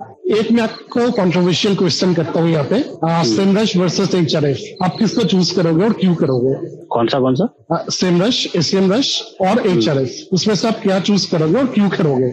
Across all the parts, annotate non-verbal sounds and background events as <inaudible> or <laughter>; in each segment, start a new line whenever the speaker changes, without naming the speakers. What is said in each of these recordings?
एक मैं आपको कंट्रोवर्शियल क्वेश्चन करता हूँ यहाँ पे। सेमरश वर्सेस एच आप किसको चूज़ करोगे और क्यों करोगे?
कौन सा कौन सा?
सेमरश एशियन रश और एच उसमें से आप क्या चूज़ करोगे और क्यों करोगे?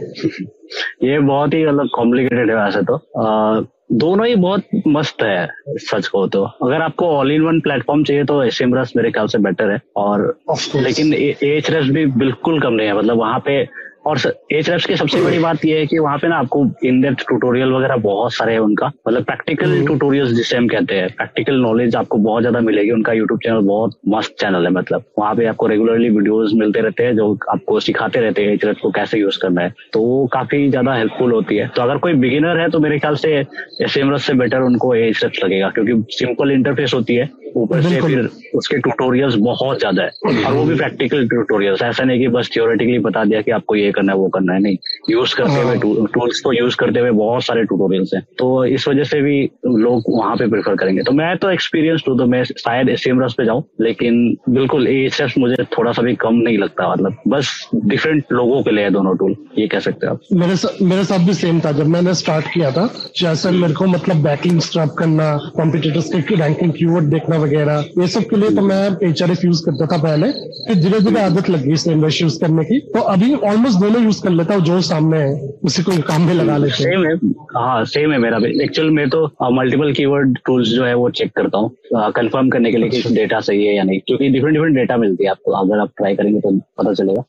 <laughs>
ये बहुत ही मतलब कॉम्प्लिकेटेड है वैसे तो। आ, दोनों ही बहुत मस्त है सच को तो। अगर आपको ऑल इन वन प्लेटफॉर्म चाहिए तो एस एम रस मेरे ख्याल से बेटर है। और लेकिन एच रस भी बिल्कुल कम नहीं है। मतलब वहाँ पे और एच एफ़ की सबसे बड़ी बात यह है कि वहाँ पे ना आपको इन डेप्थ ट्यूटोरियल वगैरह बहुत सारे हैं उनका। मतलब प्रैक्टिकल ट्यूटोरियल्स हम्म। जिसे हम कहते हैं प्रैक्टिकल नॉलेज आपको बहुत ज़्यादा मिलेगी। उनका यूट्यूब चैनल बहुत मस्त चैनल है मतलब। वहाँ पे आपको रेगुलरली वीडियोज़ मिलते रहते हैं जो आपको सिखाते रहते हैं एच को कैसे यूज़ करना है। तो वो काफ़ी ज़्यादा हेल्पफुल होती है। तो अगर कोई बिगिनर है तो मेरे ख्याल से एस से बेटर उनको एच लगेगा क्योंकि सिंपल इंटरफेस होती है। ऊपर से फिर उसके ट्यूटोरियल्स बहुत ज़्यादा है। और वो भी प्रैक्टिकल ट्यूटोरियल्स ऐसा नहीं कि बस थियोरेटिकली बता दिया कि आपको ये करना है वो करना है। नहीं यूज़ करते हुए टूल्स हाँ। को यूज़ करते हुए बहुत सारे ट्यूटोरियल्स हैं। तो इस वजह से भी लोग वहाँ पे प्रेफर करेंगे। तो मैं तो एक्सपीरियंस हूँ तो मैं शायद सेम रस पे जाऊँ लेकिन बिल्कुल एच मुझे थोड़ा सा भी कम नहीं लगता मतलब बस डिफरेंट लोगों के लिए दोनों टूल ये कह सकते हैं आप।
मेरे मेरे साथ भी सेम था। जब मैंने स्टार्ट किया था जैसे मेरे को मतलब बैकिंग स्ट्रैप करना कॉम्पिटिटर्स के रैंकिंग कीवर्ड देखना वगैरह ये सब के लिए तो मैं एच यूज़ करता था पहले फिर धीरे धीरे आदत लग गई सेम यूज़ करने की। तो अभी ऑलमोस्ट दोनों यूज़ कर लेता हूँ जो सामने है उसी को काम में लगा लेते
सेम है। हाँ सेम है मेरा भी। एक्चुअल मैं तो मल्टीपल कीवर्ड टूल्स जो है वो चेक करता हूँ। कंफर्म करने के लिए कि डेटा अच्छा। सही है या नहीं क्योंकि डिफरेंट डिफरेंट डेटा मिलती है आपको। अगर आप ट्राई करेंगे तो पता चलेगा।